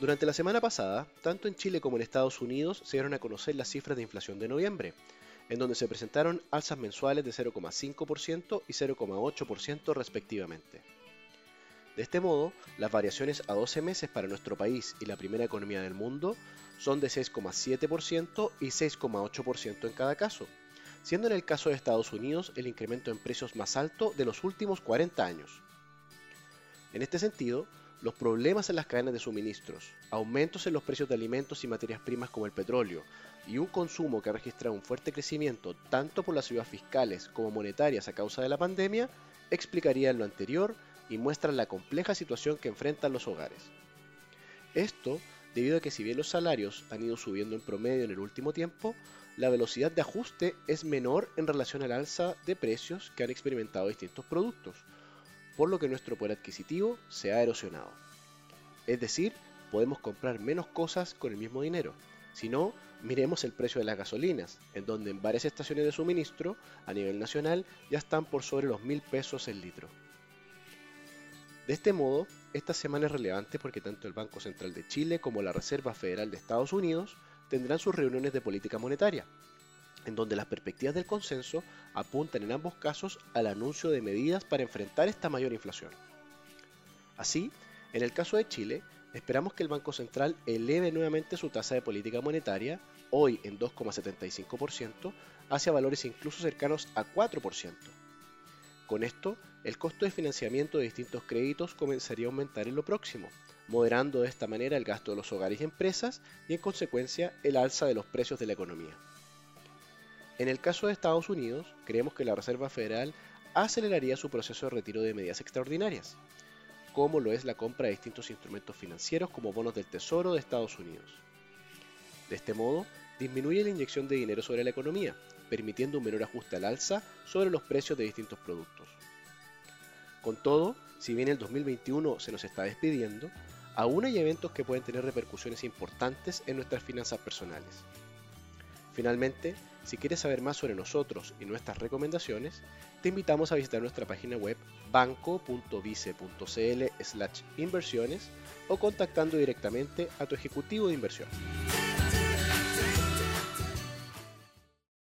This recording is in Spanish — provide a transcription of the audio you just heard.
Durante la semana pasada, tanto en Chile como en Estados Unidos se dieron a conocer las cifras de inflación de noviembre, en donde se presentaron alzas mensuales de 0,5% y 0,8% respectivamente. De este modo, las variaciones a 12 meses para nuestro país y la primera economía del mundo son de 6,7% y 6,8% en cada caso, siendo en el caso de Estados Unidos el incremento en precios más alto de los últimos 40 años. En este sentido, los problemas en las cadenas de suministros, aumentos en los precios de alimentos y materias primas como el petróleo, y un consumo que ha registrado un fuerte crecimiento tanto por las ayudas fiscales como monetarias a causa de la pandemia, explicarían lo anterior y muestran la compleja situación que enfrentan los hogares. Esto debido a que si bien los salarios han ido subiendo en promedio en el último tiempo, la velocidad de ajuste es menor en relación al alza de precios que han experimentado distintos productos, por lo que nuestro poder adquisitivo se ha erosionado. Es decir, podemos comprar menos cosas con el mismo dinero. Si no, miremos el precio de las gasolinas, en donde en varias estaciones de suministro a nivel nacional ya están por sobre los mil pesos el litro. De este modo, esta semana es relevante porque tanto el Banco Central de Chile como la Reserva Federal de Estados Unidos tendrán sus reuniones de política monetaria, en donde las perspectivas del consenso apuntan en ambos casos al anuncio de medidas para enfrentar esta mayor inflación. Así, en el caso de Chile, esperamos que el Banco Central eleve nuevamente su tasa de política monetaria, hoy en 2,75%, hacia valores incluso cercanos a 4%. Con esto, el costo de financiamiento de distintos créditos comenzaría a aumentar en lo próximo, moderando de esta manera el gasto de los hogares y empresas y en consecuencia el alza de los precios de la economía. En el caso de Estados Unidos, creemos que la Reserva Federal aceleraría su proceso de retiro de medidas extraordinarias, como lo es la compra de distintos instrumentos financieros como bonos del Tesoro de Estados Unidos. De este modo, disminuye la inyección de dinero sobre la economía, permitiendo un menor ajuste al alza sobre los precios de distintos productos. Con todo, si bien el 2021 se nos está despidiendo, aún hay eventos que pueden tener repercusiones importantes en nuestras finanzas personales. Finalmente, si quieres saber más sobre nosotros y nuestras recomendaciones, te invitamos a visitar nuestra página web banco.vice.cl inversiones o contactando directamente a tu ejecutivo de inversión.